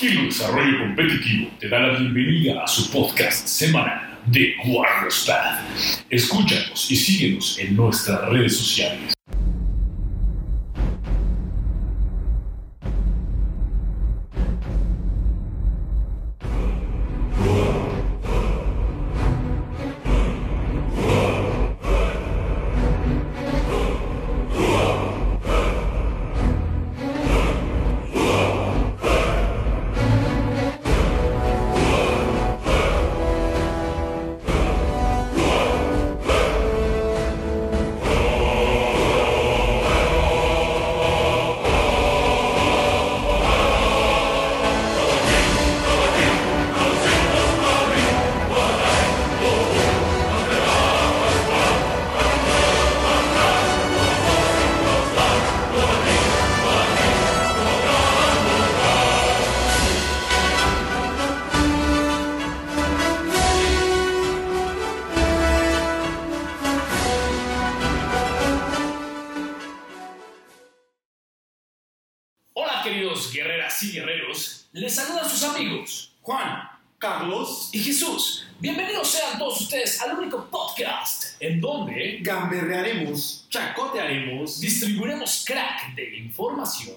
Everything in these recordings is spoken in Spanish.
Giro Desarrollo Competitivo te da la bienvenida a su podcast semanal de Warriors Path. Escúchanos y síguenos en nuestras redes sociales. Carlos, y Jesús. Bienvenidos sean todos ustedes al único podcast en donde gamberrearemos, chacotearemos distribuiremos crack de información,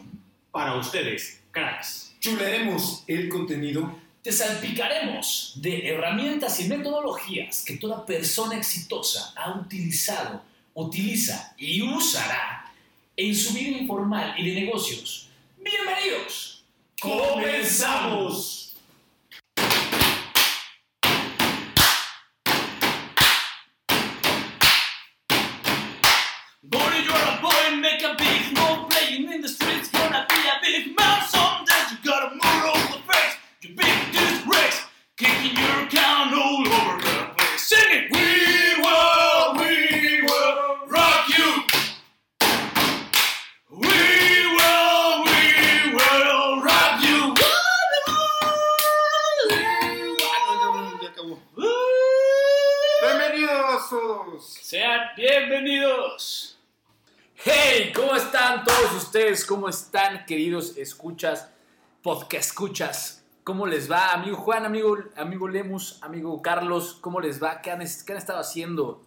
para ustedes, cracks. chularemos el contenido te salpicaremos de herramientas y metodologías que toda persona exitosa ha utilizado, utiliza y usará en su vida informal y de negocios. Bienvenidos. ¡Comenzamos! ¿Cómo están, queridos escuchas, podcast escuchas? ¿Cómo les va, amigo Juan, amigo, amigo Lemus, amigo Carlos? ¿Cómo les va? ¿Qué han, qué han estado haciendo?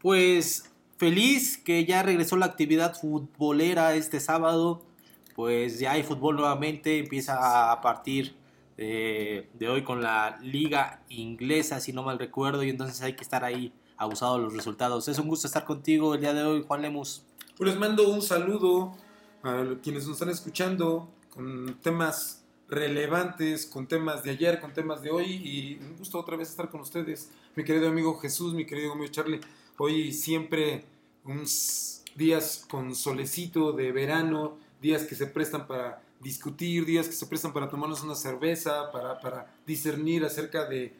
Pues feliz que ya regresó la actividad futbolera este sábado. Pues ya hay fútbol nuevamente, empieza a partir de, de hoy con la liga inglesa, si no mal recuerdo, y entonces hay que estar ahí abusado de los resultados. Es un gusto estar contigo el día de hoy, Juan Lemus. Pues les mando un saludo a quienes nos están escuchando con temas relevantes, con temas de ayer, con temas de hoy y un gusto otra vez estar con ustedes. Mi querido amigo Jesús, mi querido amigo Charlie, hoy siempre unos días con solecito de verano, días que se prestan para discutir, días que se prestan para tomarnos una cerveza, para, para discernir acerca de,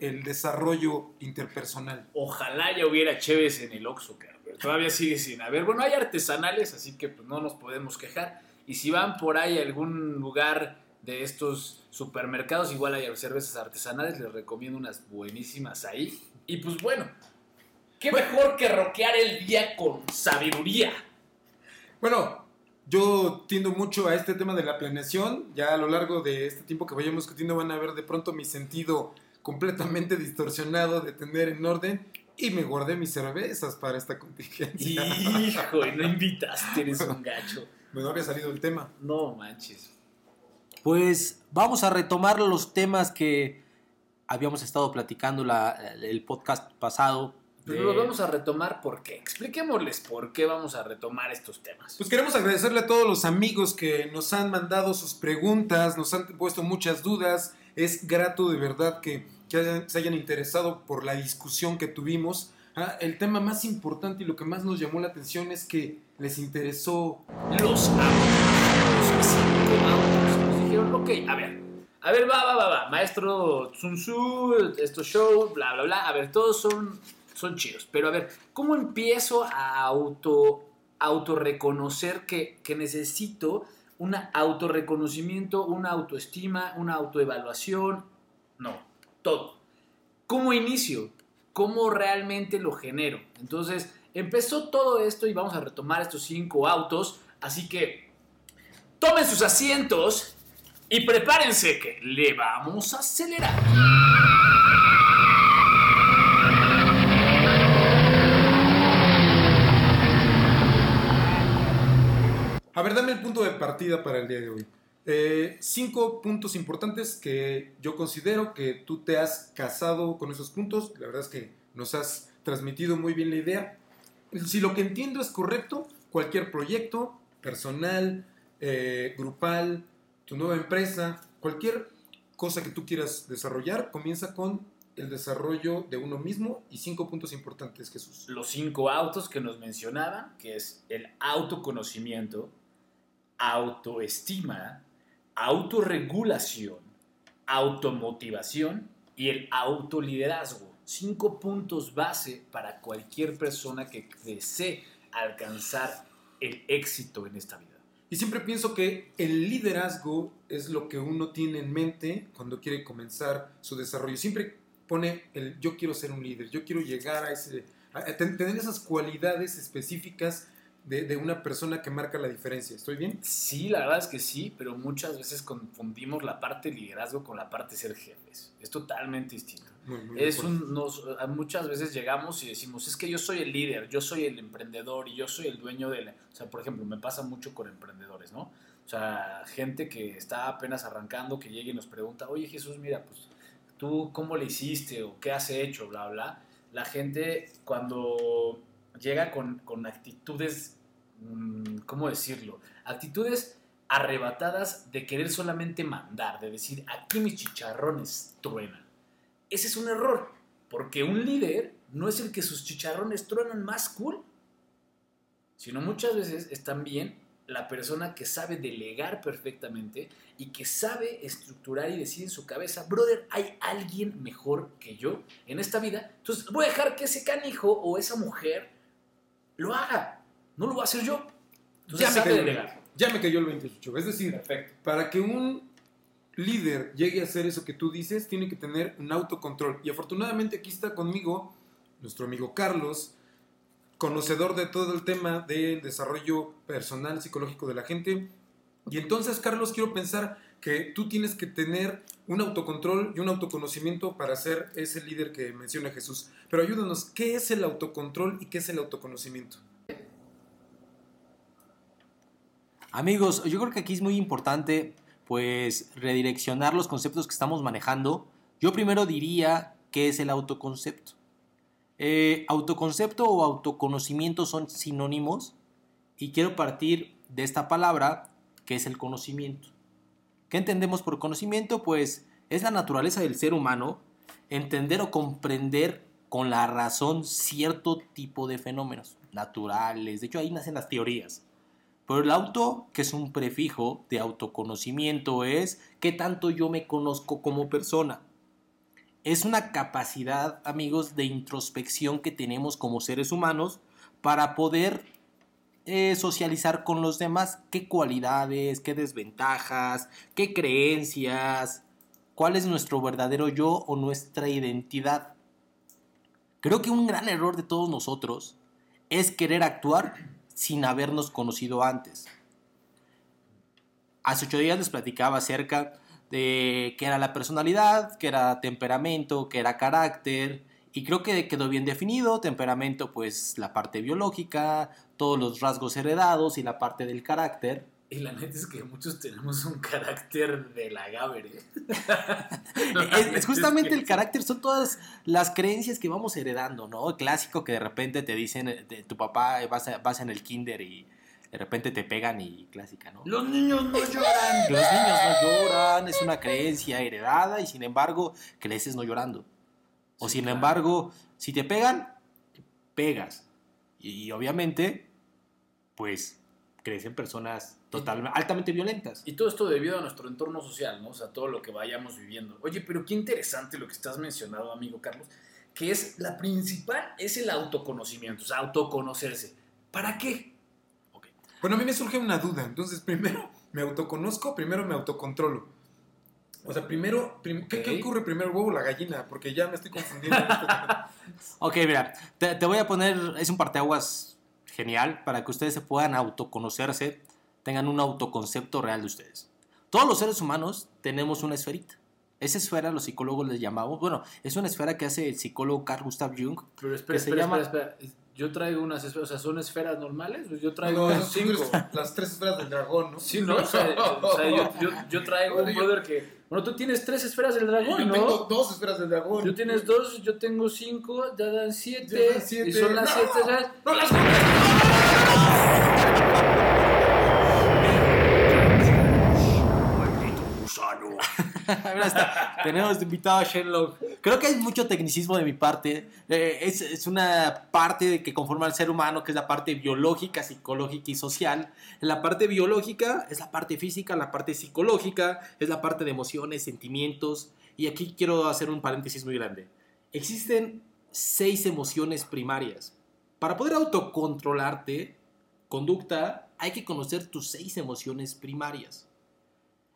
el desarrollo interpersonal. Ojalá ya hubiera Cheves en el Oxxo, cabrón, pero todavía sigue sin haber. Bueno, hay artesanales, así que pues, no nos podemos quejar. Y si van por ahí a algún lugar de estos supermercados, igual hay cervezas artesanales, les recomiendo unas buenísimas ahí. Y pues bueno, qué mejor que roquear el día con sabiduría. Bueno, yo tiendo mucho a este tema de la planeación. Ya a lo largo de este tiempo que vayamos discutiendo van a ver de pronto mi sentido completamente distorsionado de tener en orden. Y me guardé mis cervezas para esta contingencia. Hijo, y no invitaste, eres un gacho. Me no había salido el tema. No manches. Pues vamos a retomar los temas que habíamos estado platicando la, el podcast pasado. Pero de- vamos a retomar por qué. Expliquémosles por qué vamos a retomar estos temas. Pues queremos agradecerle a todos los amigos que nos han mandado sus preguntas, nos han puesto muchas dudas. Es grato de verdad que, que hayan- se hayan interesado por la discusión que tuvimos. Ah, el tema más importante y lo que más nos llamó la atención es que les interesó Los autos. Los autos. Nos dijeron, ok, a ver. A ver, va, va, va, va. Maestro Sun Tzu, estos shows, bla, bla, bla. A ver, todos son, son chidos. Pero a ver, ¿cómo empiezo a auto, autorreconocer que, que necesito un autorreconocimiento, una autoestima, una autoevaluación? No, todo. ¿Cómo inicio? ¿Cómo realmente lo genero? Entonces, empezó todo esto y vamos a retomar estos cinco autos. Así que tomen sus asientos Y prepárense que le vamos a acelerar. A ver, dame el punto de partida para el día de hoy. Eh, cinco puntos importantes que yo considero que tú te has casado con esos puntos. La verdad es que nos has transmitido muy bien la idea. Si lo que entiendo es correcto, cualquier proyecto personal, eh, grupal, tu nueva empresa, cualquier cosa que tú quieras desarrollar, comienza con el desarrollo de uno mismo y cinco puntos importantes, Jesús. Los cinco autos que nos mencionaban, que es el autoconocimiento, autoestima, autorregulación, automotivación y el autoliderazgo. Cinco puntos base para cualquier persona que desee alcanzar el éxito en esta vida. Y siempre pienso que el liderazgo es lo que uno tiene en mente cuando quiere comenzar su desarrollo. Siempre pone el yo quiero ser un líder, yo quiero llegar a ese, a ten- tener esas cualidades específicas de, de una persona que marca la diferencia. ¿Estoy bien? Sí, la verdad es que sí, pero muchas veces confundimos la parte de liderazgo con la parte de ser jefes. Es totalmente distinto. Muy, muy de Es un, nos- muchas veces llegamos y decimos, es que yo soy el líder, yo soy el emprendedor y yo soy el dueño de la... O sea, por ejemplo, me pasa mucho con emprendedores, ¿no? O sea, gente que está apenas arrancando, que llega y nos pregunta, oye Jesús, mira, pues tú cómo le hiciste o qué has hecho, bla, bla. La gente cuando llega con, con actitudes, mm, ¿cómo decirlo? Actitudes arrebatadas de querer solamente mandar, de decir, aquí mis chicharrones truenan. Ese es un error, porque un líder no es el que sus chicharrones truenan más cool, sino muchas veces es también la persona que sabe delegar perfectamente y que sabe estructurar y decir en su cabeza, brother, hay alguien mejor que yo en esta vida, entonces voy a dejar que ese canijo o esa mujer lo haga, no lo voy a hacer yo. Entonces Ya me, cayó, delegar. ya me cayó el 28. Es decir, Perfecto. para que un líder llegue a hacer eso que tú dices, tiene que tener un autocontrol. Y afortunadamente aquí está conmigo nuestro amigo Carlos, conocedor de todo el tema del desarrollo personal, psicológico de la gente. Y entonces, Carlos, quiero pensar que tú tienes que tener un autocontrol y un autoconocimiento para ser ese líder que menciona Jesús. Pero ayúdanos, ¿qué es el autocontrol y qué es el autoconocimiento? Amigos, yo creo que aquí es muy importante pues redireccionar los conceptos que estamos manejando. Yo primero diría qué es el autoconcepto. Eh, autoconcepto o autoconocimiento son sinónimos y quiero partir de esta palabra que es el conocimiento. ¿Qué entendemos por conocimiento? Pues es la naturaleza del ser humano entender o comprender con la razón cierto tipo de fenómenos naturales. De hecho, ahí nacen las teorías. Pero el auto, que es un prefijo de autoconocimiento, es qué tanto yo me conozco como persona. Es una capacidad, amigos, de introspección que tenemos como seres humanos para poder eh, socializar con los demás qué cualidades, qué desventajas, qué creencias, cuál es nuestro verdadero yo o nuestra identidad. Creo que un gran error de todos nosotros es querer actuar sin habernos conocido antes. Hace ocho días les platicaba acerca de qué era la personalidad, qué era temperamento, qué era carácter, y creo que quedó bien definido. Temperamento, pues la parte biológica, todos los rasgos heredados y la parte del carácter. Y la neta es que muchos tenemos un carácter de la Gaber, ¿eh? es, es justamente el carácter, son todas las creencias que vamos heredando, ¿no? El clásico que de repente te dicen, eh, tu papá, vas, a- vas en el kinder y de repente te pegan y clásica, ¿no? Los niños no lloran. Los niños no lloran, es una creencia heredada y sin embargo creces no llorando. O Sí, sin claro. embargo, si te pegan, pegas. Y, obviamente, pues crecen personas totalmente, altamente violentas. Y todo esto debido a nuestro entorno social, ¿no? O sea, todo lo que vayamos viviendo. Oye, pero qué interesante lo que estás mencionando, amigo Carlos, que es la principal, es el autoconocimiento, o sea, autoconocerse. ¿Para qué? Bueno, a mí me surge una duda. Entonces, primero me autoconozco, primero me autocontrolo. O sea, primero, prim- ¿qué, ocurre primero, el huevo o la gallina? Porque ya me estoy confundiendo. Ok, mira, te, te voy a poner, es un parteaguas genial para que ustedes se puedan autoconocerse, tengan un autoconcepto real de ustedes. Todos los seres humanos tenemos una esferita. Esa esfera los psicólogos les llamamos, bueno, es una esfera que hace el psicólogo Carl Gustav Jung. Pero espera, que se espera, llama- espera, espera. Yo traigo unas esferas, o sea, ¿son esferas normales? Pues yo traigo No, cinco. las tres esferas del dragón, ¿no? Sí, ¿no? O sea, o sea, yo, yo, yo traigo un brother que... Bueno, tú tienes tres esferas del dragón, Yo ¿no? tengo dos esferas del dragón. Tú tienes dos, yo tengo cinco, ya dan siete. Ya dan siete. Y son las ¡No! siete, ¿sabes? ¡No las juntes! Mira, está. Tenemos de invitado a Sherlock. Creo que hay mucho tecnicismo de mi parte. Eh, es, es una parte que conforma al ser humano, que es la parte biológica, psicológica y social. La parte biológica es la parte física, la parte psicológica es la parte de emociones, sentimientos. Y aquí quiero hacer un paréntesis muy grande. Existen seis emociones primarias. Para poder autocontrolarte, conducta, hay que conocer tus seis emociones primarias.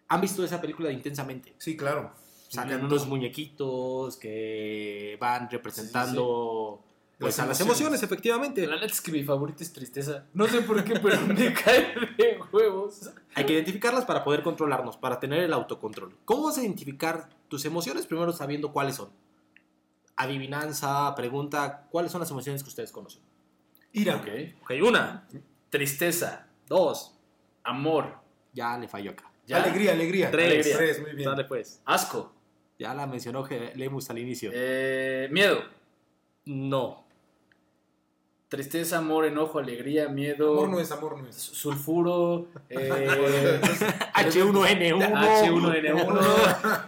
¿Han visto esa película de Intensamente? Sí, claro. Sacan unos muñequitos que van representando pues, Las a las emociones. emociones, efectivamente. La neta es que mi favorita es tristeza. No sé por qué, pero me cae de huevos. Hay que identificarlas para poder controlarnos, para tener el autocontrol. ¿Cómo vas a identificar tus emociones? Primero sabiendo cuáles son. Adivinanza, pregunta, ¿cuáles son las emociones que ustedes conocen? Ira. Ok. Ok, una, Tristeza, dos, amor, ya le falló acá. ¿Ya? Alegría, alegría. Tres. Tres, muy bien. Dale pues. asco, Ya la mencionó Je- Lemus al inicio. eh, miedo, No. tristeza, amor, enojo, alegría, miedo, Amor no es, amor no es. sulfuro, eh, H1N1. H1N1,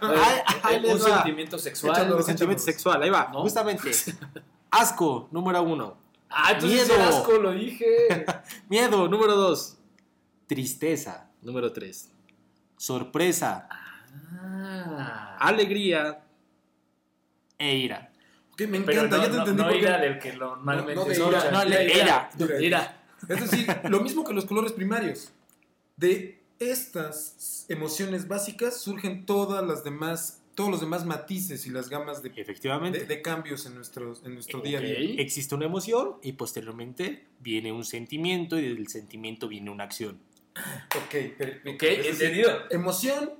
Ay, ay, eh, les un sentimiento sexual. Échalo. El sentimiento sexual, ahí va. ¿No? Justamente. Asco, número uno. Ah, entonces Miedo. asco lo dije. Miedo, número dos. Tristeza, número tres. Sorpresa, Ah. alegría e ira. Ok, me encanta, no, ya te no, entendí no ira del que normalmente No, no ira, escucha. no, le- ira. ira. Ira. Es decir, lo mismo que los colores primarios. De estas emociones básicas surgen todas las demás, todos los demás matices y las gamas de, Efectivamente. de- de cambios en, nuestros, en nuestro día a día. Existe una emoción y posteriormente viene un sentimiento y del sentimiento viene una acción. Ok, entendido. Emoción,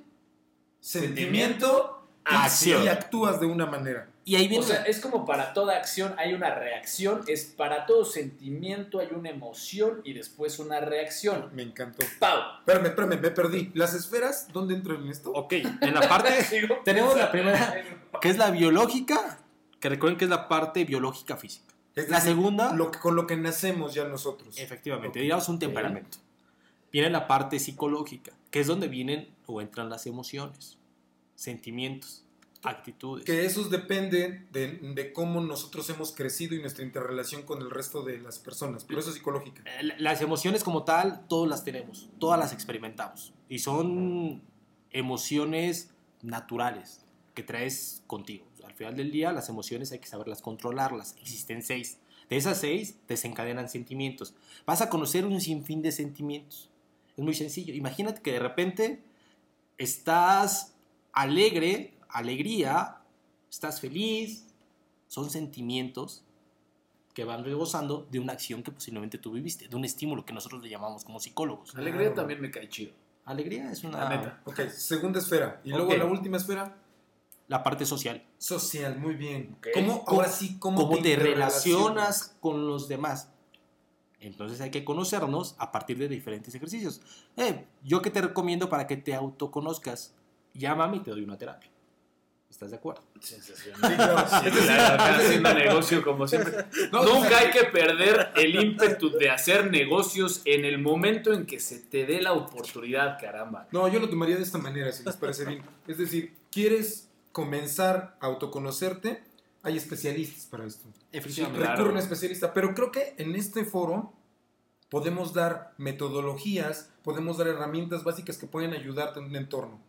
sentimiento, Acción. y actúas de una manera. Y ahí viene... O sea, es como para toda acción hay una reacción, es para todo sentimiento hay una emoción y después una reacción. Me encantó. ¡Pau! Espérame, espérame, me perdí. ¿Las esferas dónde entran en esto? ok, en la parte... tenemos la primera, que es la biológica, que recuerden que es la parte biológica física. Es La decir, segunda, lo que- con lo que nacemos ya nosotros. efectivamente, Ok. digamos un temperamento. Viene la parte psicológica, que es donde vienen o entran las emociones, sentimientos, actitudes. Que esos dependen de, de cómo nosotros hemos crecido y nuestra interrelación con el resto de las personas. Pero eso es psicológica. Eh, Las emociones como tal, todas las tenemos, todas las experimentamos. Y son emociones naturales que traes contigo. Al final del día, las emociones hay que saberlas controlarlas. Existen seis. De esas seis desencadenan sentimientos. Vas a conocer un sinfín de sentimientos. Es muy sencillo. Imagínate que de repente estás alegre, alegría, estás feliz. Son sentimientos que van rebosando de una acción que posiblemente tú viviste, de un estímulo que nosotros le llamamos como psicólogos. Alegría Claro. también me cae chido. Alegría es una La neta. Ok, segunda esfera. Y luego Ok. la última esfera, la parte social. social. Muy bien. Ok. ¿Cómo, ¿Cómo- ahora sí, cómo, Cómo te interrelacionas? relacionas con los demás. Entonces hay que conocernos a partir de diferentes ejercicios. Eh, yo que te recomiendo para que te autoconozcas, llámame y te doy una terapia. ¿Estás de acuerdo? Sensacional. Sí, claro. Sí, claro, haciendo negocio como siempre. No, Nunca hay que perder el ímpetu de hacer negocios en el momento en que se te dé la oportunidad, caramba. No, yo lo tomaría de esta manera, si les parece bien. Es decir, ¿quieres comenzar a autoconocerte? Hay especialistas para esto. Efectivamente. Claro. A un especialista. Pero creo que en este foro podemos dar metodologías, podemos dar herramientas básicas que pueden ayudarte en un entorno.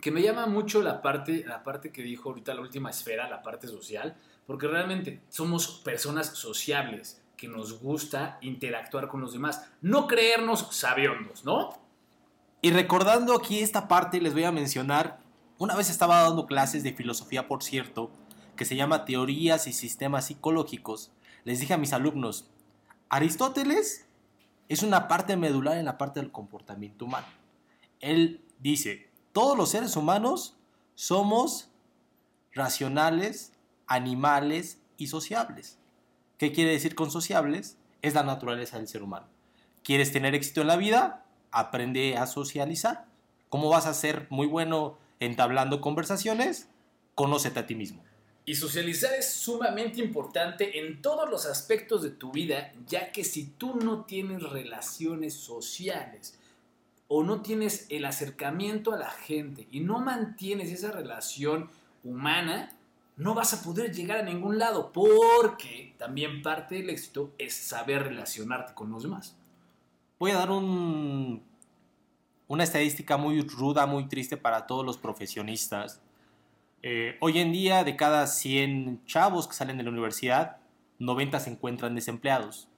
Que me llama mucho la parte, la parte que dijo ahorita la última esfera, la parte social, porque realmente somos personas sociables, que nos gusta interactuar con los demás, no creernos sabiondos, ¿no? Y recordando aquí esta parte, les voy a mencionar, una vez estaba dando clases de filosofía, por cierto, que se llama Teorías y Sistemas Psicológicos. Les dije a mis alumnos, Aristóteles es una parte medular en la parte del comportamiento humano. Él dice, todos los seres humanos somos racionales, animales y sociables. ¿Qué quiere decir con sociables? Es la naturaleza del ser humano. ¿Quieres tener éxito en la vida? Aprende a socializar. ¿Cómo vas a ser muy bueno entablando conversaciones? Conócete a ti mismo. Y socializar es sumamente importante en todos los aspectos de tu vida, ya que si tú no tienes relaciones sociales o no tienes el acercamiento a la gente y no mantienes esa relación humana, no vas a poder llegar a ningún lado, porque también parte del éxito es saber relacionarte con los demás. Voy a dar un, una estadística muy ruda, muy triste para todos los profesionistas. Eh, hoy en día, de cada 100 chavos que salen de la universidad, 90 se encuentran desempleados.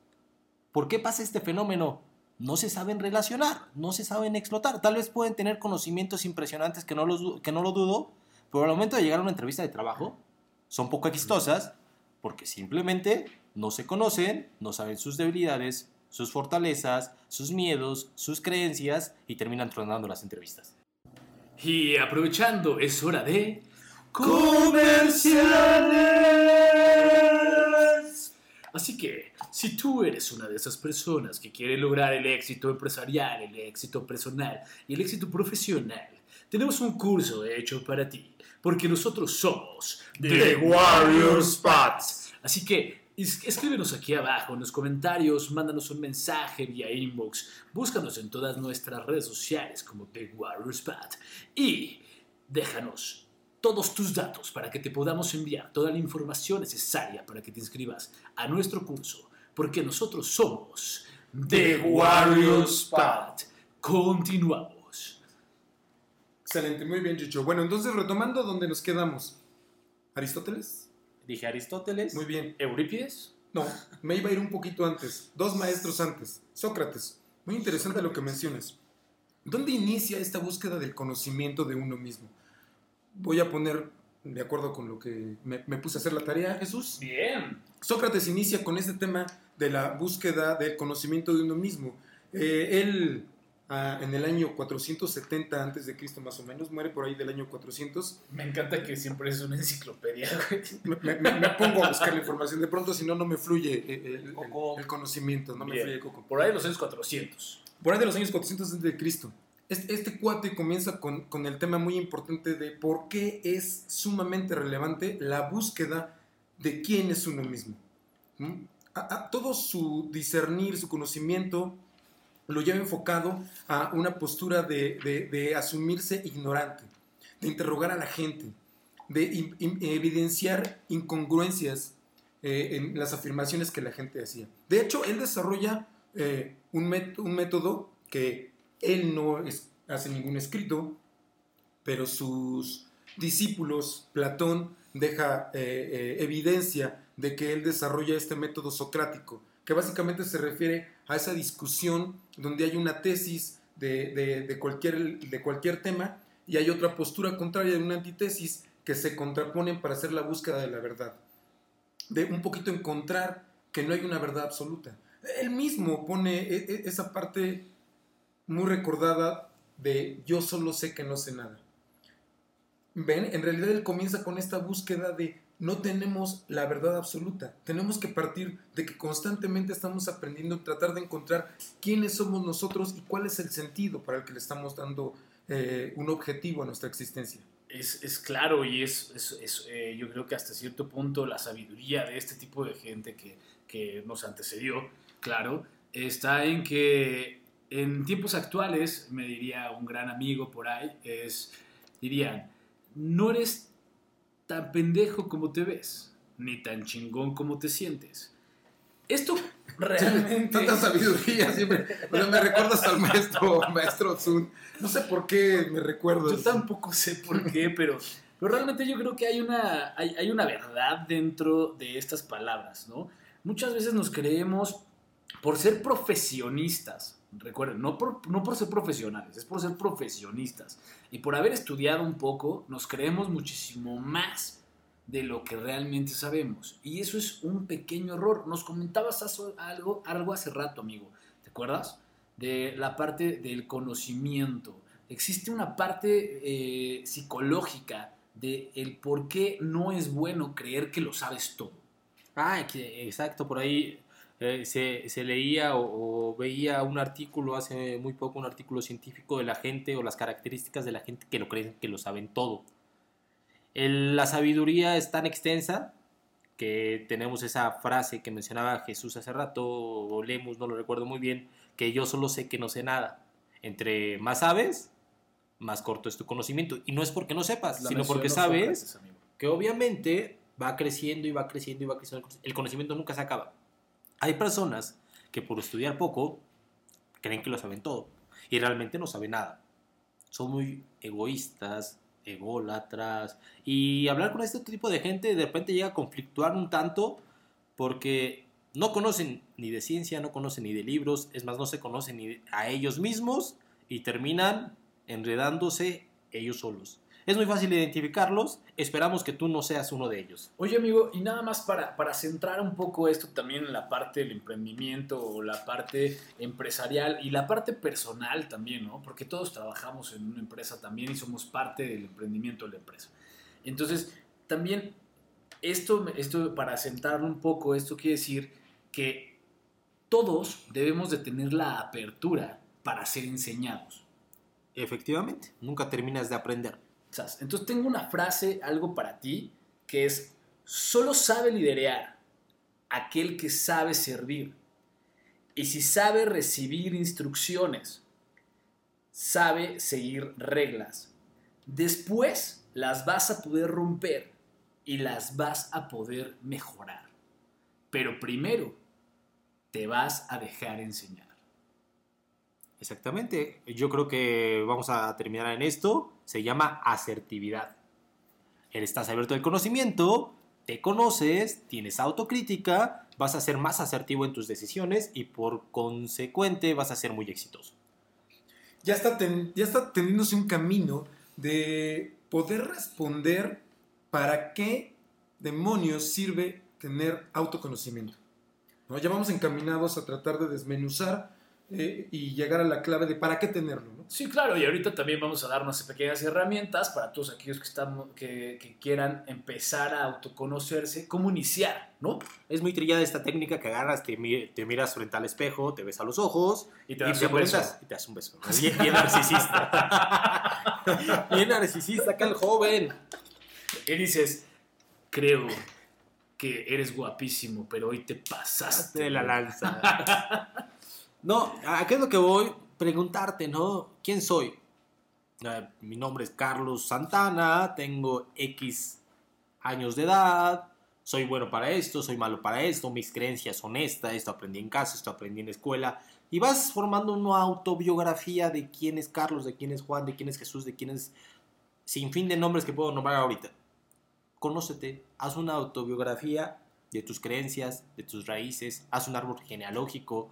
¿Por qué pasa este fenómeno? No se saben relacionar, no se saben explotar. Tal vez pueden tener conocimientos impresionantes que no, los, que no lo dudo, pero al momento de llegar a una entrevista de trabajo, son poco exitosas porque simplemente no se conocen, no saben sus debilidades, sus fortalezas, sus miedos, sus creencias y terminan tronando las entrevistas. Y aprovechando, es hora de comerciales. Así que, si tú eres una de esas personas que quiere lograr el éxito empresarial, el éxito personal y el éxito profesional, tenemos un curso hecho para ti, porque nosotros somos The Warrior Spots. Así que es- escríbenos aquí abajo en los comentarios, mándanos un mensaje vía inbox, búscanos en todas nuestras redes sociales como The Warrior Spot y déjanos todos tus datos para que te podamos enviar toda la información necesaria para que te inscribas a nuestro curso, porque nosotros somos The Warrior Spot. Continuamos. Excelente, muy bien, Chicho. Bueno, entonces retomando donde nos quedamos. ¿Aristóteles? Dije Aristóteles. Muy bien. ¿Eurípides? No, me iba a ir un poquito antes. Dos maestros antes. Sócrates. Muy interesante lo que mencionas. ¿Dónde inicia esta búsqueda del conocimiento de uno mismo? Voy a poner, de acuerdo con lo que me, me puse a hacer la tarea, Jesús. Bien. Sócrates inicia con este tema de la búsqueda del conocimiento de uno mismo. Eh, él, ah, en el año 470 antes de Cristo más o menos, muere por ahí del año 400. Me encanta que siempre es una enciclopedia. Me, me- me pongo a buscar la información. De pronto, si no, no me fluye eh, el, el- el conocimiento, no me fluye el coco. Por ahí de los años 400. Por ahí de los años 400 antes de Cristo. Este, este cuate comienza con, con el tema muy importante de por qué es sumamente relevante la búsqueda de quién es uno mismo. ¿Mm? A- a todo su discernir, su conocimiento, lo lleva enfocado a una postura de, de- de asumirse ignorante, de interrogar a la gente, de in- in- evidenciar incongruencias eh, en las afirmaciones que la gente hacía. De hecho, él desarrolla eh, un, met- un método que él no es- hace ningún escrito, pero sus discípulos, Platón, deja eh, eh, evidencia de que él desarrolla este método socrático, que básicamente se refiere a esa discusión donde hay una tesis de, de- cualquier, de cualquier tema y hay otra postura contraria de una antítesis que se contraponen para hacer la búsqueda de la verdad. De un poquito encontrar que no hay una verdad absoluta. Él mismo pone e- e- esa parte muy recordada de yo solo sé que no sé nada. Ven, en realidad él comienza con esta búsqueda de no tenemos la verdad absoluta. Tenemos que partir de que constantemente estamos aprendiendo, tratar de encontrar quiénes somos nosotros y cuál es el sentido para el que le estamos dando eh, un objetivo a nuestra existencia. Es, es claro y es, es- es, eh, yo creo que hasta cierto punto la sabiduría de este tipo de gente que, que nos antecedió, claro, está en que en tiempos actuales, me diría un gran amigo por ahí, es, dirían, no eres tan pendejo como te ves, ni tan chingón como te sientes. Esto realmente... Tanta sabiduría siempre. O sea, me recuerdas al maestro, maestro Zun. No sé por qué me recuerdas. Yo tampoco sé por qué, pero, pero realmente yo creo que hay una, hay, hay una verdad dentro de estas palabras, ¿no? Muchas veces nos creemos por ser profesionistas, recuerden, no por, no por ser profesionales, es por ser profesionistas. Y por haber estudiado un poco, nos creemos muchísimo más de lo que realmente sabemos. Y eso es un pequeño error. Nos comentabas algo, algo hace rato, amigo. ¿Te acuerdas? De la parte del conocimiento, existe una parte eh, psicológica de el por qué no es bueno creer que lo sabes todo. Ah, exacto, por ahí eh, se, se leía o, o veía un artículo hace muy poco, un artículo científico de la gente o las características de la gente que lo creen que lo saben todo. El- la sabiduría es tan extensa que tenemos esa frase que mencionaba Jesús hace rato, o Lemus, no lo recuerdo muy bien, que yo solo sé que no sé nada. Entre más sabes, más corto es tu conocimiento. Y no es porque no sepas, La sino porque sabes Sócrates, que obviamente va creciendo y va creciendo y va creciendo. El conocimiento nunca se acaba. Hay personas que por estudiar poco creen que lo saben todo y realmente no saben nada. Son muy egoístas, ególatras y hablar con este tipo de gente de repente llega a conflictuar un tanto porque no conocen ni de ciencia, no conocen ni de libros, es más, no se conocen ni a ellos mismos y terminan enredándose ellos solos. Es muy fácil identificarlos, esperamos que tú no seas uno de ellos. Oye, amigo, y nada más para, para centrar un poco esto también en la parte del emprendimiento o la parte empresarial y la parte personal también, ¿no? Porque todos trabajamos en una empresa también y somos parte del emprendimiento de la empresa. Entonces, también esto, esto para centrarlo un poco, esto quiere decir que todos debemos de tener la apertura para ser enseñados. Efectivamente, nunca terminas de aprender. Entonces tengo una frase, algo para ti, que es, solo sabe liderear aquel que sabe servir. Y si sabe recibir instrucciones, sabe seguir reglas. Después las vas a poder romper y las vas a poder mejorar. Pero primero te vas a dejar enseñar. Exactamente, yo creo que vamos a terminar en esto. Se llama asertividad. Estás abierto al conocimiento, te conoces, tienes autocrítica, vas a ser más asertivo en tus decisiones y por consecuente vas a ser muy exitoso. ya está, ten- ya está teniéndose un camino de poder responder para qué demonios sirve tener autoconocimiento. ¿no? Ya vamos encaminados a tratar de desmenuzar eh, y llegar a la clave de para qué tenerlo. ¿no? Sí, claro, y ahorita también vamos a dar unas pequeñas herramientas para todos aquellos que, están, que, que quieran empezar a autoconocerse, cómo iniciar, ¿no? Es muy trillada esta técnica que agarras, te, mi- te miras frente al espejo, te ves a los ojos Y te das un beso. y te das un beso. ¿no? Bien, bien narcisista. bien narcisista acá el joven. Y dices, creo que eres guapísimo, pero hoy te pasaste. de la lanza. no, ¿a qué es lo que voy? Preguntarte, ¿no? ¿Quién soy? Eh, mi nombre es Carlos Santana, tengo X años de edad, soy bueno para esto, soy malo para esto, mis creencias son estas, esto aprendí en casa, esto aprendí en la escuela. Y vas formando una autobiografía de quién es Carlos, de quién es Juan, de quién es Jesús, de quién es... Sin fin de nombres que puedo nombrar ahorita. Conócete, haz una autobiografía de tus creencias, de tus raíces, haz un árbol genealógico,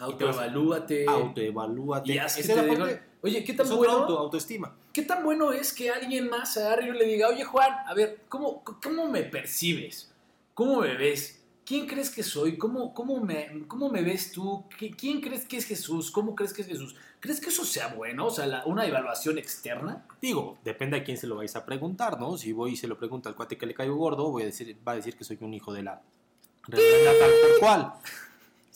Autoevalúate. autoevalúate. Y haz que te la digan, Oye, ¿qué tan es bueno? auto- autoestima. ¿Qué tan bueno es que alguien más agarre y le diga, oye Juan, a ver, ¿cómo, cómo me percibes? ¿Cómo me ves? ¿Quién crees que soy? ¿Cómo, cómo, me, cómo me ves tú? ¿Qui- ¿Quién crees que es Jesús? ¿Cómo crees que es Jesús? ¿Crees que eso sea bueno? O sea, la- una evaluación externa. Digo, depende a quién se lo vais a preguntar, ¿no? Si voy y se lo pregunto al cuate que le caigo gordo, voy a decir, va a decir que soy un hijo de la tal por cual.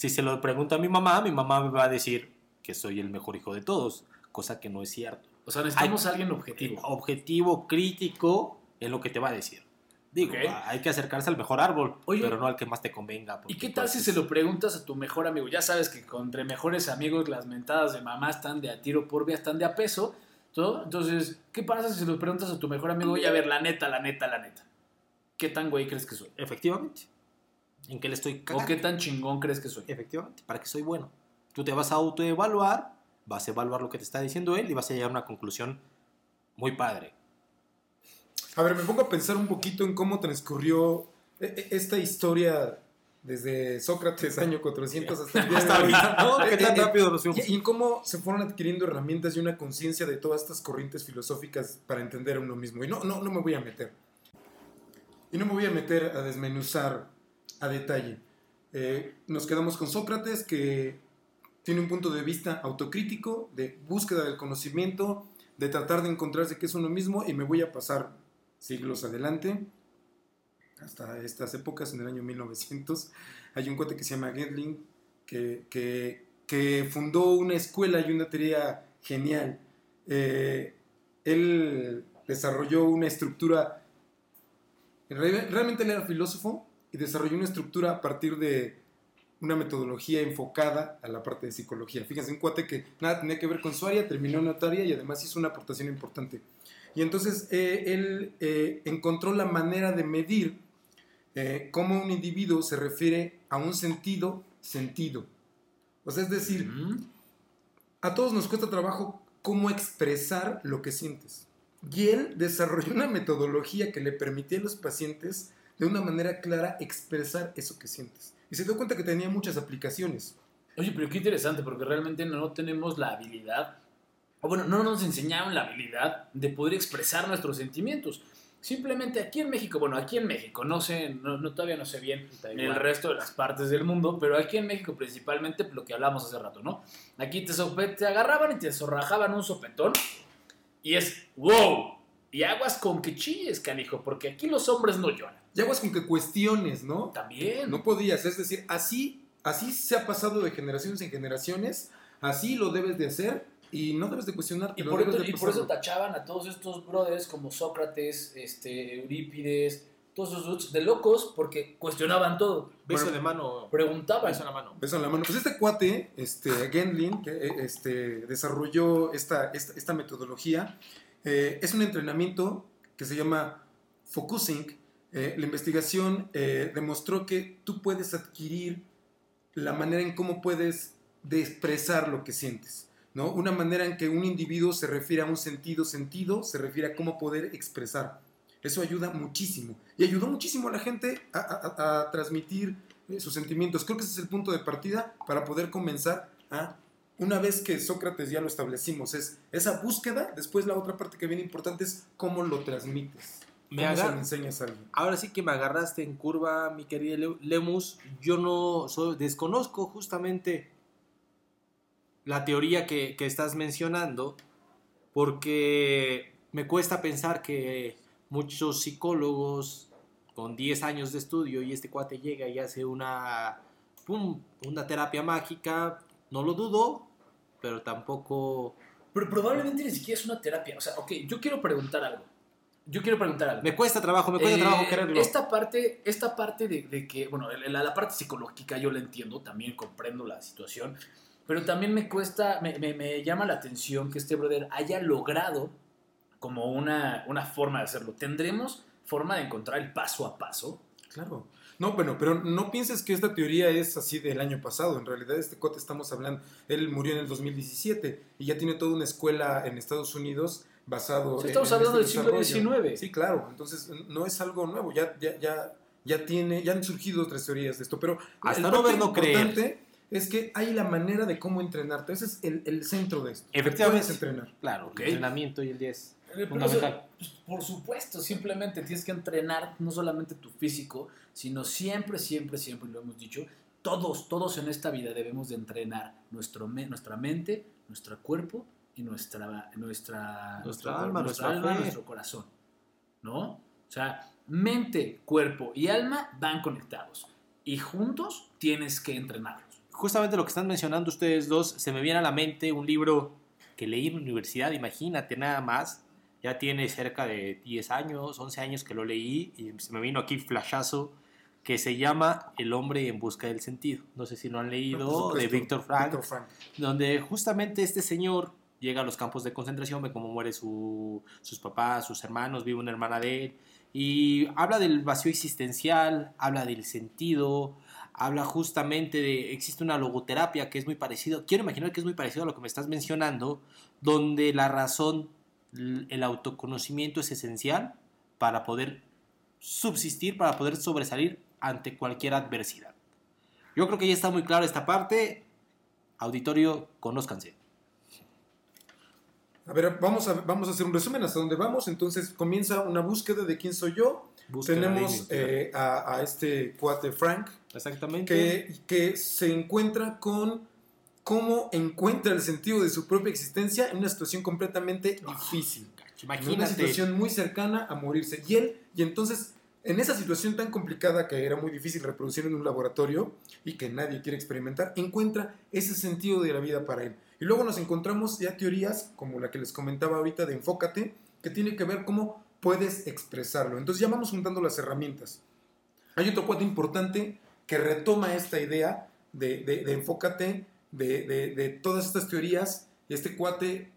Si se lo pregunto a mi mamá, mi mamá me va a decir que soy el mejor hijo de todos, cosa que no es cierto. O sea, necesitamos a alguien objetivo. Objetivo, crítico, es lo que te va a decir. Digo, Ok. hay que acercarse al mejor árbol, Oye, pero no al que más te convenga. ¿Y qué tal pues, si se lo preguntas a tu mejor amigo? Ya sabes que entre mejores amigos las mentadas de mamá están de a tiro por vía, están de a peso. ¿todo? Entonces, ¿qué pasa si se lo preguntas a tu mejor amigo? Oye, a ver, la neta, la neta, la neta. ¿Qué tan güey crees que soy? Efectivamente. ¿En qué le estoy ¿O cagando? qué tan chingón crees que soy? Efectivamente, para que soy bueno. Tú te vas a autoevaluar, vas a evaluar lo que te está diciendo él y vas a llegar a una conclusión muy padre. A ver, me pongo a pensar un poquito en cómo transcurrió e- e- esta historia desde Sócrates, año 400, hasta el día de hoy. ¿no? ¿Qué tan Eh, eh, rápido? Y, y en cómo se fueron adquiriendo herramientas y una conciencia de todas estas corrientes filosóficas para entender a uno mismo. Y no, no, no me voy a meter. Y no me voy a meter a desmenuzar a detalle. Eh, nos quedamos con Sócrates que tiene un punto de vista autocrítico, de búsqueda del conocimiento, de tratar de encontrarse qué es uno mismo y me voy a pasar siglos adelante, hasta estas épocas, en el año 1900. Hay un cuate que se llama Gendling que, que, que fundó una escuela y una teoría genial. Eh, él desarrolló una estructura, re- realmente él era filósofo y desarrolló una estructura a partir de una metodología enfocada a la parte de psicología. Fíjense, un cuate que nada tenía que ver con su área, terminó en notaria y además hizo una aportación importante. Y entonces eh, él eh, encontró la manera de medir eh, cómo un individuo se refiere a un sentido sentido. O sea, es decir, Mm. a todos nos cuesta trabajo cómo expresar lo que sientes. Y él desarrolló una metodología que le permitía a los pacientes de una manera clara expresar eso que sientes. Y se dio cuenta que tenía muchas aplicaciones. Oye, pero qué interesante, porque realmente no tenemos la habilidad, o bueno, no nos enseñaron la habilidad de poder expresar nuestros sentimientos. Simplemente aquí en México, bueno, aquí en México, no sé, no, no- todavía no sé bien en el resto de las partes del mundo, pero aquí en México principalmente lo que hablamos hace rato, ¿no? Aquí te, sope- te agarraban y te zorrajaban un sopetón y es wow. Y aguas con que chilles, canijo, porque aquí los hombres no lloran. Y aguas con que cuestiones, ¿no? También. No podías, es decir, así, así se ha pasado de generaciones en generaciones, así lo debes de hacer y no debes de cuestionar. Y por, eso, y por eso tachaban a todos estos brothers como Sócrates, este, Eurípides, todos esos dudes de locos porque cuestionaban todo. Beso Bueno, de mano. Preguntaban. Beso en la mano. Beso en la mano. Pues este cuate, este, Gendlin, que eh, este, desarrolló esta, esta, esta metodología, eh, es un entrenamiento que se llama Focusing. Eh, la investigación eh, demostró que tú puedes adquirir la manera en cómo puedes de expresar lo que sientes. ¿no? Una manera en que un individuo se refiere a un sentido, sentido, se refiere a cómo poder expresar. Eso ayuda muchísimo. Y ayudó muchísimo a la gente a, a- transmitir eh, sus sentimientos. Creo que ese es el punto de partida para poder comenzar a, una vez que Sócrates ya lo establecimos, es esa búsqueda, después la otra parte que viene importante es cómo lo transmites. Me ¿Cómo se enseñas a alguien? Ahora sí que me agarraste en curva, mi querida Le- Lemus. Yo no soy, desconozco justamente la teoría que, que estás mencionando, porque me cuesta pensar que muchos psicólogos con 10 años de estudio y este cuate llega y hace una, pum, una terapia mágica, no lo dudo, pero tampoco... Pero probablemente ni siquiera es una terapia. O sea, ok, yo quiero preguntar algo. Yo quiero preguntar algo. Me cuesta trabajo, me cuesta Eh, trabajo quererlo. Esta parte, esta parte de, de que, bueno, la, la parte psicológica yo la entiendo, también comprendo la situación, pero también me cuesta, me, me- me llama la atención que este brother haya logrado como una, una forma de hacerlo. ¿Tendremos forma de encontrar el paso a paso? Claro. No, bueno, pero no pienses que esta teoría es así del año pasado. En realidad, este cuate estamos hablando, él murió en el 2017 y ya tiene toda una escuela en Estados Unidos basado estamos en hablando este del siglo. XIX. Sí, claro. Entonces, no es algo nuevo. Ya, ya, ya, ya tiene, ya han surgido otras teorías de esto. Pero Hasta el no ver, no creer. importante es que hay la manera de cómo entrenarte. Ese es el, el centro de esto. Efectivamente. Puedes entrenar. Claro, Ok. el entrenamiento y el 10. Eh, Fundamental. eso, pues, por supuesto, simplemente tienes que entrenar no solamente tu físico, sino siempre, siempre, siempre, lo hemos dicho, todos, todos en esta vida debemos de entrenar nuestro, nuestra mente, nuestro cuerpo y nuestra, nuestra, Nuestra nuestro- alma, nuestra nuestra alma, nuestro corazón. ¿No? O sea, mente, cuerpo y alma van conectados. Y juntos tienes que entrenarlos. Justamente lo que están mencionando ustedes dos, se me viene a la mente un libro que leí en la universidad, imagínate nada más. Ya tiene cerca de 10 años, 11 años que lo leí y se me vino aquí flashazo que se llama El hombre en busca del sentido. No sé si lo han leído, supuesto, de Víctor Frank, Frank. donde justamente este señor llega a los campos de concentración, ve cómo muere su- sus papás, sus hermanos, vive una hermana de él, y habla del vacío existencial, habla del sentido, habla justamente de, existe una logoterapia que es muy parecido, quiero imaginar que es muy parecido a lo que me estás mencionando, donde la razón, el autoconocimiento es esencial para poder subsistir, para poder sobresalir ante cualquier adversidad. Yo creo que ya está muy claro esta parte. Auditorio, conózcanse. A ver, vamos a, vamos a hacer un resumen hasta dónde vamos. Entonces comienza una búsqueda de quién soy yo. Búsqueda Tenemos eh, a, a este cuate Frank Exactamente. que, que se encuentra con cómo encuentra el sentido de su propia existencia en una situación completamente difícil. En una Imagínate. situación muy cercana a morirse. Y él, y entonces, en esa situación tan complicada que era muy difícil reproducir en un laboratorio y que nadie quiere experimentar, encuentra ese sentido de la vida para él. Y luego nos encontramos ya teorías como la que les comentaba ahorita de Enfócate, que tiene que ver cómo puedes expresarlo. Entonces ya vamos juntando las herramientas. Hay otro cuate importante que retoma esta idea de, de- de Enfócate, de, de- de todas estas teorías. Este cuate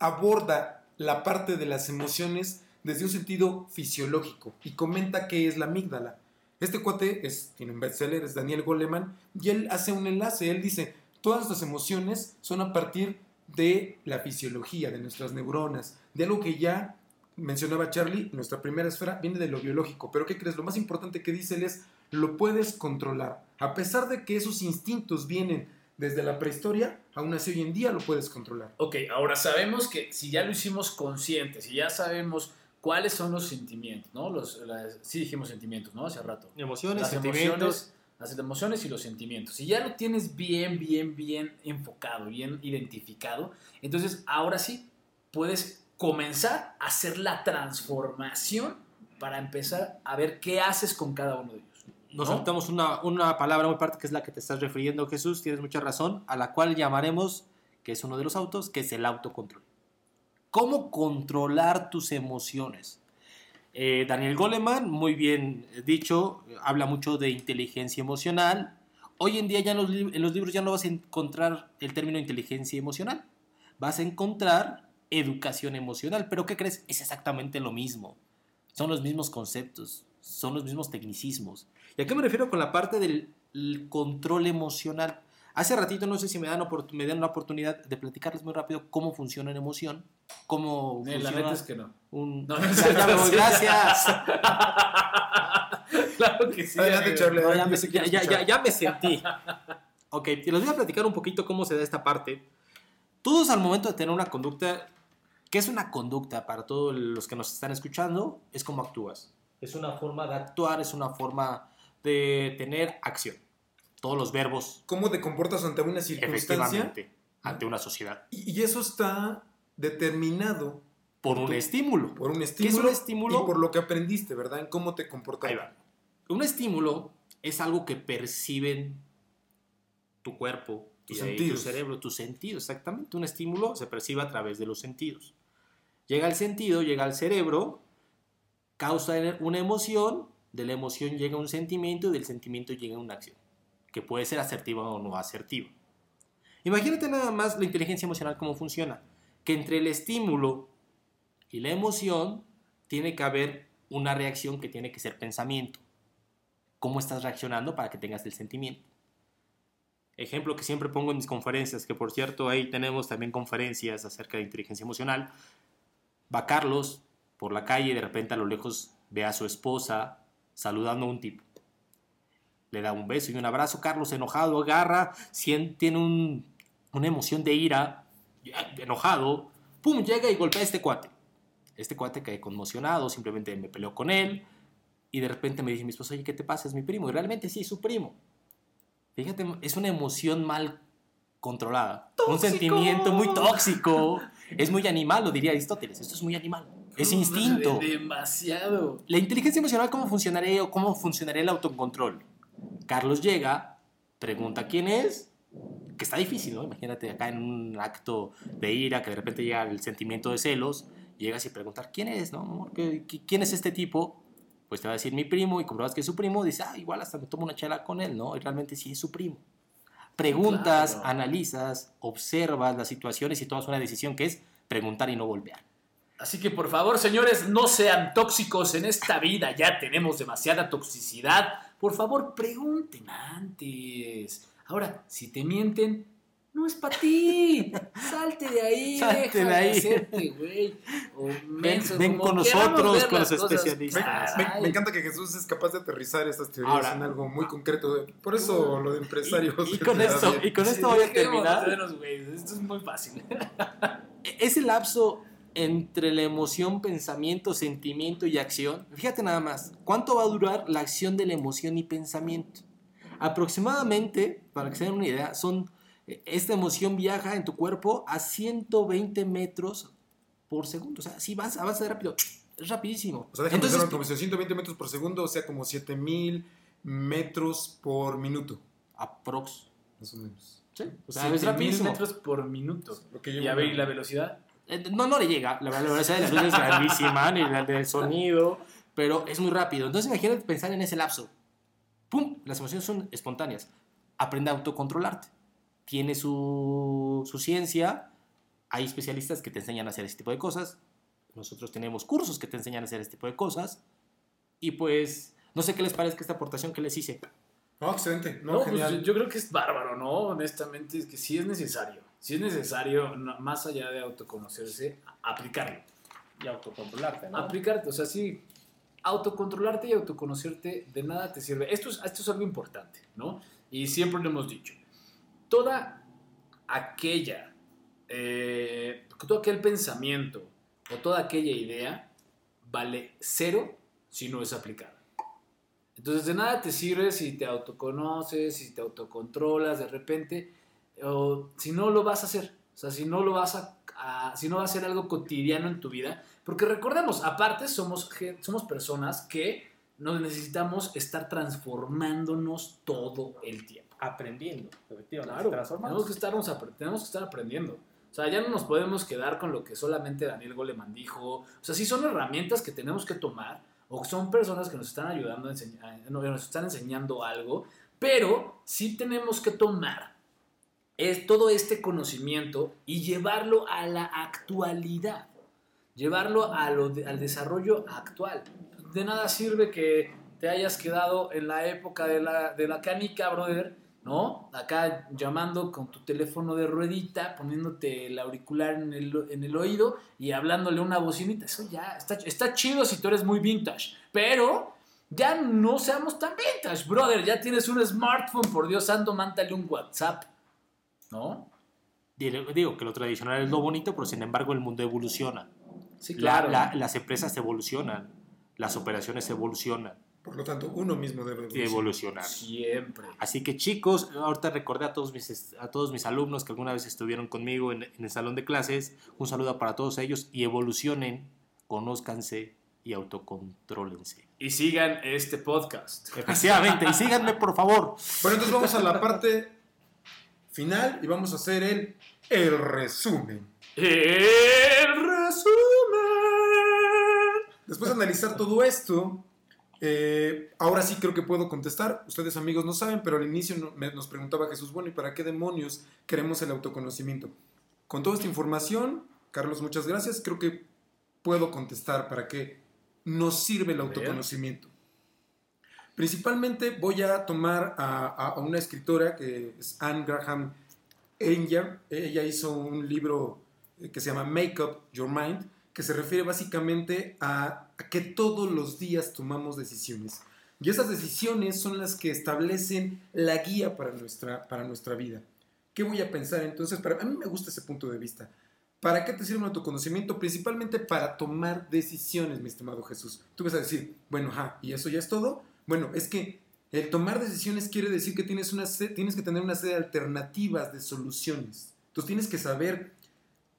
aborda la parte de las emociones desde un sentido fisiológico y comenta qué es la amígdala. Este cuate es, tiene un bestseller, es Daniel Goleman, y él hace un enlace, él dice, todas las emociones son a partir de la fisiología, de nuestras neuronas, de algo que ya mencionaba Charlie, nuestra primera esfera viene de lo biológico, pero ¿qué crees? Lo más importante que dice él es, lo puedes controlar. A pesar de que esos instintos vienen desde la prehistoria, aún así hoy en día lo puedes controlar. Ok, ahora sabemos que si ya lo hicimos consciente, si ya sabemos cuáles son los sentimientos, ¿no? Los, las- sí dijimos sentimientos, ¿no? Hace rato. Emociones, las sentimientos. emociones, las emociones y los sentimientos. Si ya lo tienes bien, bien, bien enfocado, bien identificado, entonces ahora sí puedes comenzar a hacer la transformación para empezar a ver qué haces con cada uno de ellos. Nos ¿no? saltamos una, una palabra muy parte que es la que te estás refiriendo, Jesús, tienes mucha razón, a la cual llamaremos, que es uno de los autos, que es el autocontrol. ¿Cómo controlar tus emociones? Eh, Daniel Goleman, muy bien dicho, habla mucho de inteligencia emocional. Hoy en día ya en los, en los libros ya no vas a encontrar el término inteligencia emocional, vas a encontrar educación emocional, pero ¿qué crees? Es exactamente lo mismo. Son los mismos conceptos, son los mismos tecnicismos. ¿Y a qué me refiero con la parte del el control emocional? Hace ratito no sé si me dan, me dan la oportunidad de platicarles muy rápido cómo funciona una emoción, cómo Eh, la funciona neta es que no. un... No, Ya, ya me voy, gracias. claro que sí. Adelante. Charlie. No, ya, ya- ya- ya- ya me sentí. Ok, y les voy a platicar un poquito cómo se da esta parte. Todos al momento de tener una conducta, ¿qué es una conducta para todos los que nos están escuchando? Es cómo actúas. Es una forma de actuar, es una forma de tener acción. Todos los verbos, ¿Cómo te comportas ante una circunstancia? efectivamente, ante una sociedad. Y, y eso está determinado Por un Tú- estímulo. por un es estímulo, un estímulo? y por lo que aprendiste, ¿verdad? En cómo te comportas. Ahí va. Un estímulo es algo que perciben tu cuerpo, Tus sentidos. tu cerebro, tus sentidos, exactamente. Un estímulo se percibe a través de los sentidos. Llega al sentido, llega al cerebro, causa una emoción, de la emoción llega un sentimiento y del sentimiento llega una acción, que puede ser asertiva o no asertiva. Imagínate nada más la inteligencia emocional cómo funciona, que entre el estímulo y la emoción tiene que haber una reacción que tiene que ser pensamiento. ¿Cómo estás reaccionando para que tengas el sentimiento? Ejemplo que siempre pongo en mis conferencias, que por cierto ahí tenemos también conferencias acerca de inteligencia emocional. Va Carlos por la calle y de repente a lo lejos ve a su esposa saludando a un tipo. Le da un beso y un abrazo. Carlos enojado agarra, tiene un- una emoción de ira, enojado, pum, llega y golpea a este cuate. Este cuate cae conmocionado, simplemente me peleó con él y de repente me dice mi esposa, oye, ¿qué te pasa? Es mi primo. Y realmente sí, es su primo. Fíjate, es una emoción mal controlada. Un sentimiento muy tóxico. Es muy animal, lo diría Aristóteles. Esto es muy animal. Es instinto. Demasiado. La inteligencia emocional, ¿cómo funcionaría o cómo funcionaría el autocontrol? Carlos llega, pregunta quién es, que está difícil, ¿no? Imagínate acá en un acto de ira, que de repente llega el sentimiento de celos, llegas y preguntar quién es, ¿no? ¿Quién es este tipo? Pues te va a decir mi primo y compruebas que es su primo, dices, ah, igual hasta me tomo una chela con él, ¿no? Y realmente sí es su primo. Preguntas, Claro. analizas, observas las situaciones y tomas una decisión que es preguntar y no volver. Así que por favor, señores, no sean tóxicos en esta vida. Ya tenemos demasiada toxicidad. Por favor, pregunten antes. Ahora, si te mienten, no es para ti. Salte de ahí. Salte deja de ahí. hacerte, güey. Ven con nosotros, con los cosas. especialistas. Me, encanta que Jesús es capaz de aterrizar estas teorías Ahora- en algo muy concreto. Por eso lo de empresarios. Y, y con esto, y con Sí, esto voy a terminar. Esto es muy fácil. Ese lapso entre la emoción, pensamiento, sentimiento y acción, fíjate nada más, ¿cuánto va a durar la acción de la emoción y pensamiento? Aproximadamente, para que se den una idea, son eh, esta emoción viaja en tu cuerpo a 120 metros por segundo. O sea, si vas, avanza rápido, es rapidísimo. O sea, déjame Entonces, hacer una conversión, 120 metros por segundo, o sea, como 7000 metros por minuto, aprox. más o menos. Sí, o sea, Siete es rapidísimo. metros por minuto. Lo que Y a ver, ¿y la velocidad? Eh, No, no le llega. La, velocidad de la luz es grandísima, ni la del sonido, pero es muy rápido. Entonces imagínate pensar en ese lapso. ¡Pum! Las emociones son espontáneas. Aprende a autocontrolarte. Tiene su, su ciencia. Hay especialistas que te enseñan a hacer este tipo de cosas. Nosotros tenemos cursos que te enseñan a hacer este tipo de cosas. Y pues, no sé qué les parezca esta aportación que les hice. No, excelente. No, No, pues yo, yo creo que es bárbaro, ¿no? Honestamente, es que sí es necesario. Sí es necesario, no- más allá de autoconocerse, aplicarlo. Y autocontrolarte, Aplicarte, o sea, sí, autocontrolarte y autoconocerte de nada te sirve. Esto es, esto es algo importante, ¿no? Y siempre lo hemos dicho. Toda aquella, eh, todo aquel pensamiento o toda aquella idea vale cero si no es aplicada. Entonces de nada te sirve si te autoconoces, si te autocontrolas de repente, o si no lo vas a hacer. O sea, si no lo vas a, a- si no va a ser algo cotidiano en tu vida. Porque recordemos, aparte somos, somos personas que nos necesitamos estar transformándonos todo el tiempo. Aprendiendo, efectivamente. Claro, tenemos que, estarnos tenemos que estar aprendiendo. O sea, ya no nos podemos quedar con lo que solamente Daniel Goleman dijo. O sea, sí son herramientas que tenemos que tomar o son personas que nos están ayudando a enseñar, nos están enseñando algo, pero sí tenemos que tomar es todo este conocimiento y llevarlo a la actualidad, llevarlo al desarrollo actual. De nada sirve que te hayas quedado en la época de la, de la canica, brother, ¿no? Acá llamando con tu teléfono de ruedita, poniéndote el auricular en el, en el oído y hablándole una bocinita. Eso ya está, está chido si tú eres muy vintage, pero ya no seamos tan vintage, brother. Ya tienes un smartphone, por Dios santo, mántale un WhatsApp, ¿no? Digo que lo tradicional es lo bonito, pero sin embargo el mundo evoluciona. Sí, La- claro. la- las empresas evolucionan, las operaciones evolucionan, Por lo tanto, uno mismo debe evolucionar. evolucionar. Siempre. Así que chicos, ahorita recordé a todos mis, a todos mis alumnos que alguna vez estuvieron conmigo en, en el salón de clases. Un saludo para todos ellos y evolucionen, conózcanse y autocontrólense. Y sigan este podcast. Efectivamente, y síganme por favor. Bueno, entonces vamos a la parte final y vamos a hacer el, el resumen. El resumen. Después de analizar todo esto, eh, ahora sí creo que puedo contestar. Ustedes amigos no saben, pero al inicio no- me- nos preguntaba Jesús, bueno, ¿y para qué demonios queremos el autoconocimiento? Con toda esta información, Carlos, muchas gracias. Creo que puedo contestar para qué nos sirve el autoconocimiento. Principalmente voy a tomar a, a- a una escritora que es Anne Graham Enger. Ella hizo un libro eh, que se llama Make Up Your Mind, que se refiere básicamente a, a que todos los días tomamos decisiones. Y esas decisiones son las que establecen la guía para nuestra, para nuestra vida. ¿Qué voy a pensar entonces? Para, a mí me gusta ese punto de vista. ¿Para qué te sirve un autoconocimiento? Principalmente para tomar decisiones, mi estimado Jesús. Tú vas a decir, bueno, ajá, ¿y eso ya es todo? Bueno, es que el tomar decisiones quiere decir que tienes, una tienes que tener una serie de alternativas, de soluciones. Entonces tienes que saber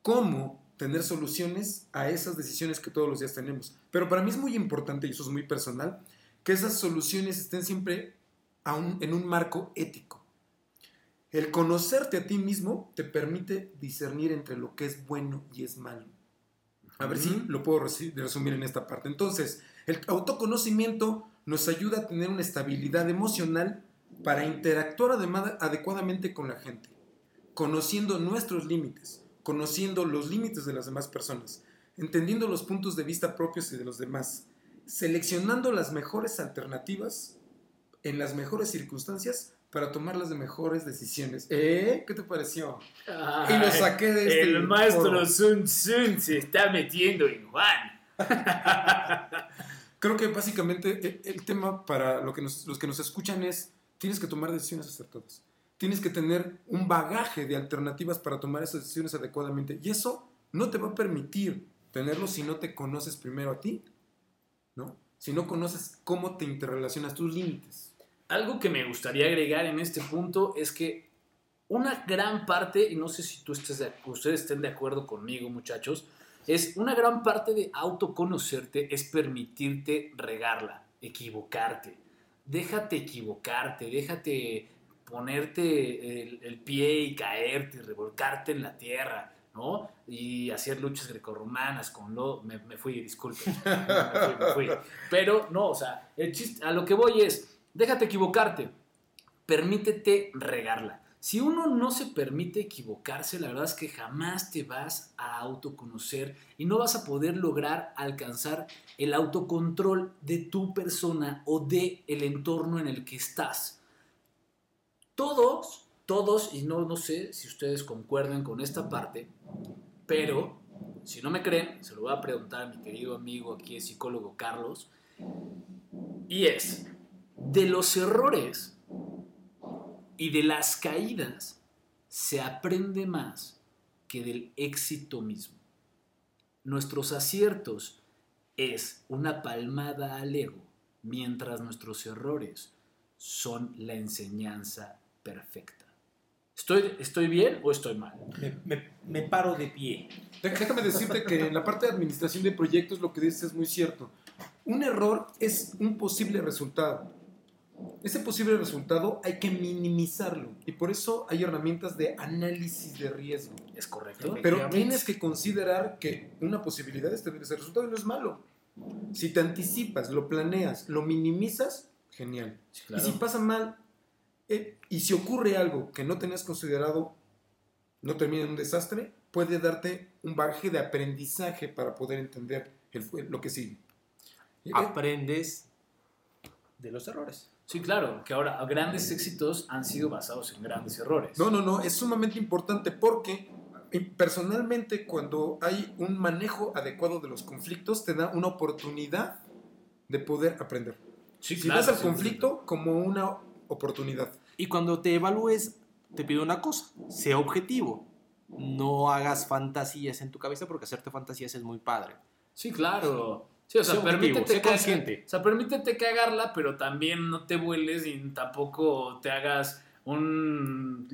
cómo tener soluciones a esas decisiones que todos los días tenemos. Pero para mí es muy importante, y eso es muy personal, que esas soluciones estén siempre a un- en un marco ético. El conocerte a ti mismo te permite discernir entre lo que es bueno y es malo. A ver si lo puedo resumir en esta parte. Entonces, el autoconocimiento nos ayuda a tener una estabilidad emocional para interactuar adecuadamente con la gente, conociendo nuestros límites, conociendo los límites de las demás personas, entendiendo los puntos de vista propios y de los demás, seleccionando las mejores alternativas en las mejores circunstancias para tomar las mejores decisiones. ¿Eh? ¿Qué te pareció? Y lo saqué de este El maestro. Sun Tzu se está metiendo en Juan. Creo que básicamente el, el tema para lo que nos- los que nos escuchan es, tienes que tomar decisiones acertadas. Tienes que tener un bagaje de alternativas para tomar esas decisiones adecuadamente. Y eso no te va a permitir tenerlo si no te conoces primero a ti, ¿no? Si no conoces cómo te interrelacionas tus límites. Algo que me gustaría agregar en este punto es que una gran parte, y no sé si tú estés de- ustedes estén de acuerdo conmigo, muchachos, es una gran parte de autoconocerte es permitirte regarla, equivocarte. Déjate equivocarte, déjate ponerte el, el pie y caerte, y revolcarte en la tierra, ¿no? Y hacer luchas grecorromanas con lo... Me, me fui, disculpen. me fui, me fui. Pero no, o sea, el chiste, a lo que voy es, déjate equivocarte, permítete regarla. Si uno no se permite equivocarse, la verdad es que jamás te vas a autoconocer y no vas a poder lograr alcanzar el autocontrol de tu persona o de el entorno en el que estás. Todos, todos, y no, no sé si ustedes concuerden con esta parte, pero si no me creen, se lo voy a preguntar a mi querido amigo aquí, el psicólogo Carlos, y es, de los errores y de las caídas se aprende más que del éxito mismo. Nuestros aciertos es una palmada al ego, mientras nuestros errores son la enseñanza perfecta. ¿Estoy, ¿Estoy bien o estoy mal? Me, me- me paro de pie. Déjame decirte que en la parte de administración de proyectos lo que dices es muy cierto. Un error es un posible resultado. Ese posible resultado hay que minimizarlo y por eso hay herramientas de análisis de riesgo. ¿Es correcto? Pero tienes que considerar que una posibilidad es tener ese resultado y no es malo. Si te anticipas, lo planeas, lo minimizas, genial. Sí, claro. Y si pasa mal, eh, y si ocurre algo que no tenías considerado, no termina en un desastre, puede darte un bagaje de aprendizaje para poder entender el- lo que sigue. Eh, Aprendes de los errores. Sí, claro, que ahora grandes éxitos han sido basados en grandes errores. No, no, no, es sumamente importante porque eh, personalmente cuando hay un manejo adecuado de los conflictos te da una oportunidad de poder aprender. Sí, Si claro, ves al sí, conflicto como una oportunidad. Y cuando te evalúes, te pido una cosa, sea objetivo. No hagas fantasías en tu cabeza porque hacerte fantasías es muy padre. Sí, claro. Sí, o sea, objetivo, permítete, sé cagar- consciente. o sea, permítete cagarla, pero también no te vueles y tampoco te hagas un...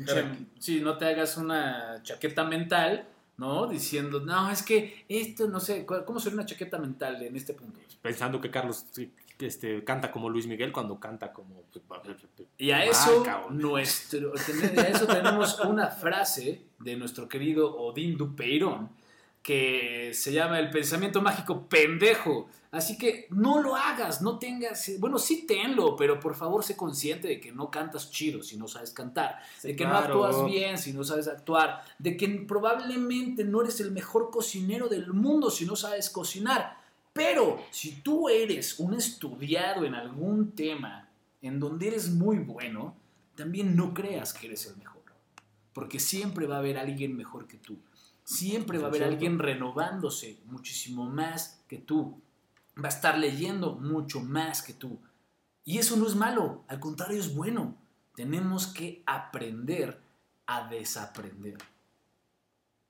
Sí, no te hagas una chaqueta mental, ¿no? Diciendo, no, es que esto, no sé, ¿cu- ¿cómo sería una chaqueta mental en este punto? Pensando que Carlos sí, este, canta como Luis Miguel cuando canta como... Y a eso, nuestro, a eso tenemos una frase de nuestro querido Odín Dupeirón que se llama el pensamiento mágico pendejo. Así que no lo hagas, no tengas, bueno, sí tenlo, pero por favor sé consciente de que no cantas chido si no sabes cantar, de que claro. no actúas bien si no sabes actuar, de que probablemente no eres el mejor cocinero del mundo si no sabes cocinar. Pero si tú eres un estudiado en algún tema en donde eres muy bueno, también no creas que eres el mejor. Porque siempre va a haber alguien mejor que tú. Siempre va a haber alguien renovándose muchísimo más que tú. Va a estar leyendo mucho más que tú. Y eso no es malo, al contrario es bueno. Tenemos que aprender a desaprender.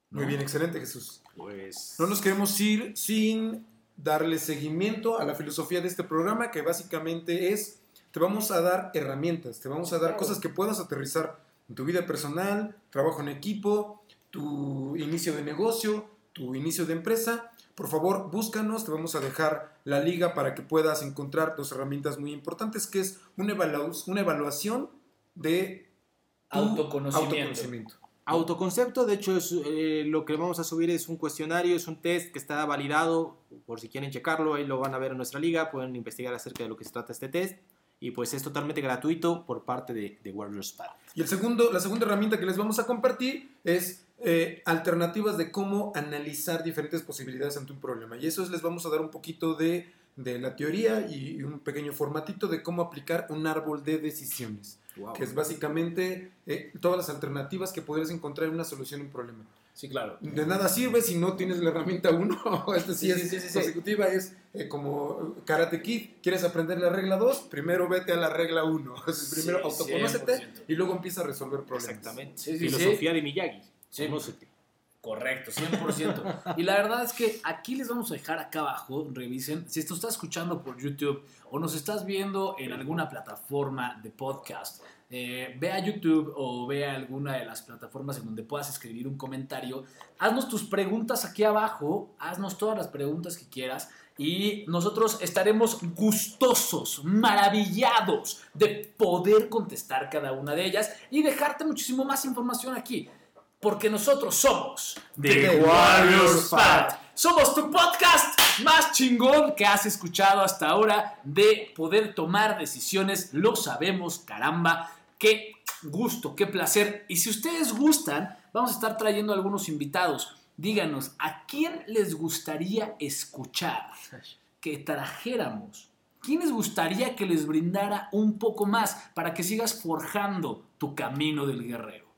Muy bien, excelente Jesús. Pues... No nos queremos ir sin darle seguimiento a la filosofía de este programa, que básicamente es, te vamos a dar herramientas, te vamos a dar cosas que puedas aterrizar en tu vida personal, trabajo en equipo, tu inicio de negocio, tu inicio de empresa. Por favor, búscanos, te vamos a dejar la liga para que puedas encontrar dos herramientas muy importantes, que es una, evalu- una evaluación de autoconocimiento. Autoconcepto, de hecho, eh, lo que vamos a subir es un cuestionario, es un test que está validado, por si quieren checarlo, ahí lo van a ver en nuestra liga, pueden investigar acerca de lo que se trata este test, y pues es totalmente gratuito por parte de, de Warriors Path. Y el segundo, la segunda herramienta que les vamos a compartir es eh, alternativas de cómo analizar diferentes posibilidades ante un problema. Y eso es, les vamos a dar un poquito de la teoría y un pequeño formatito de cómo aplicar un árbol de decisiones, que es básicamente eh, todas las alternativas que podrías encontrar en una solución a un problema. Sí, claro. De nada sirve si no tienes la herramienta 1, esta sí, Sí, es sí, sí, sí, sí. consecutiva, es eh, como Karate Kid, quieres aprender la regla 2, primero vete a la regla 1, primero Sí, autoconócete 100%. y luego empieza a resolver problemas. Exactamente. Sí, sí, Filosofía de Miyagi. Sí. Conócete. Correcto, 100%. Y la verdad es que aquí les vamos a dejar acá abajo, revisen, si esto estás escuchando por YouTube o nos estás viendo en alguna plataforma de podcast, eh, ve a YouTube o ve a alguna de las plataformas en donde puedas escribir un comentario. Haznos tus preguntas aquí abajo, haznos todas las preguntas que quieras y nosotros estaremos gustosos, maravillados de poder contestar cada una de ellas y dejarte muchísimo más información aquí. Porque nosotros somos The Warriors Path. Somos tu podcast más chingón que has escuchado hasta ahora de poder tomar decisiones. Lo sabemos, caramba. Qué gusto, qué placer. Y si ustedes gustan, vamos a estar trayendo algunos invitados. Díganos, ¿a quién les gustaría escuchar que trajéramos? ¿Quién les gustaría que les brindara un poco más para que sigas forjando tu camino del guerrero?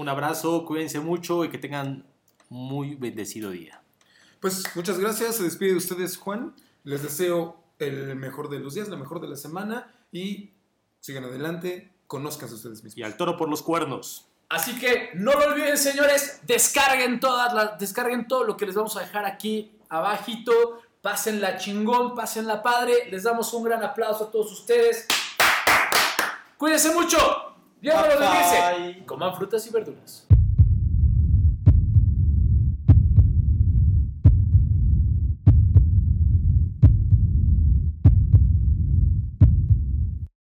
Un abrazo, cuídense mucho y que tengan muy bendecido día. Pues muchas gracias. Se despide de ustedes, Juan. Les deseo el mejor de los días, la mejor de la semana y sigan adelante. Conozcan ustedes mismos. Y al toro por los cuernos. Así que no lo olviden, señores, descarguen todas las, descarguen todo lo que les vamos a dejar aquí abajito. Pásenla chingón, pásenla padre. Les damos un gran aplauso a todos ustedes. Cuídense mucho. Dios me los bendice. Bye. Coman frutas y verduras.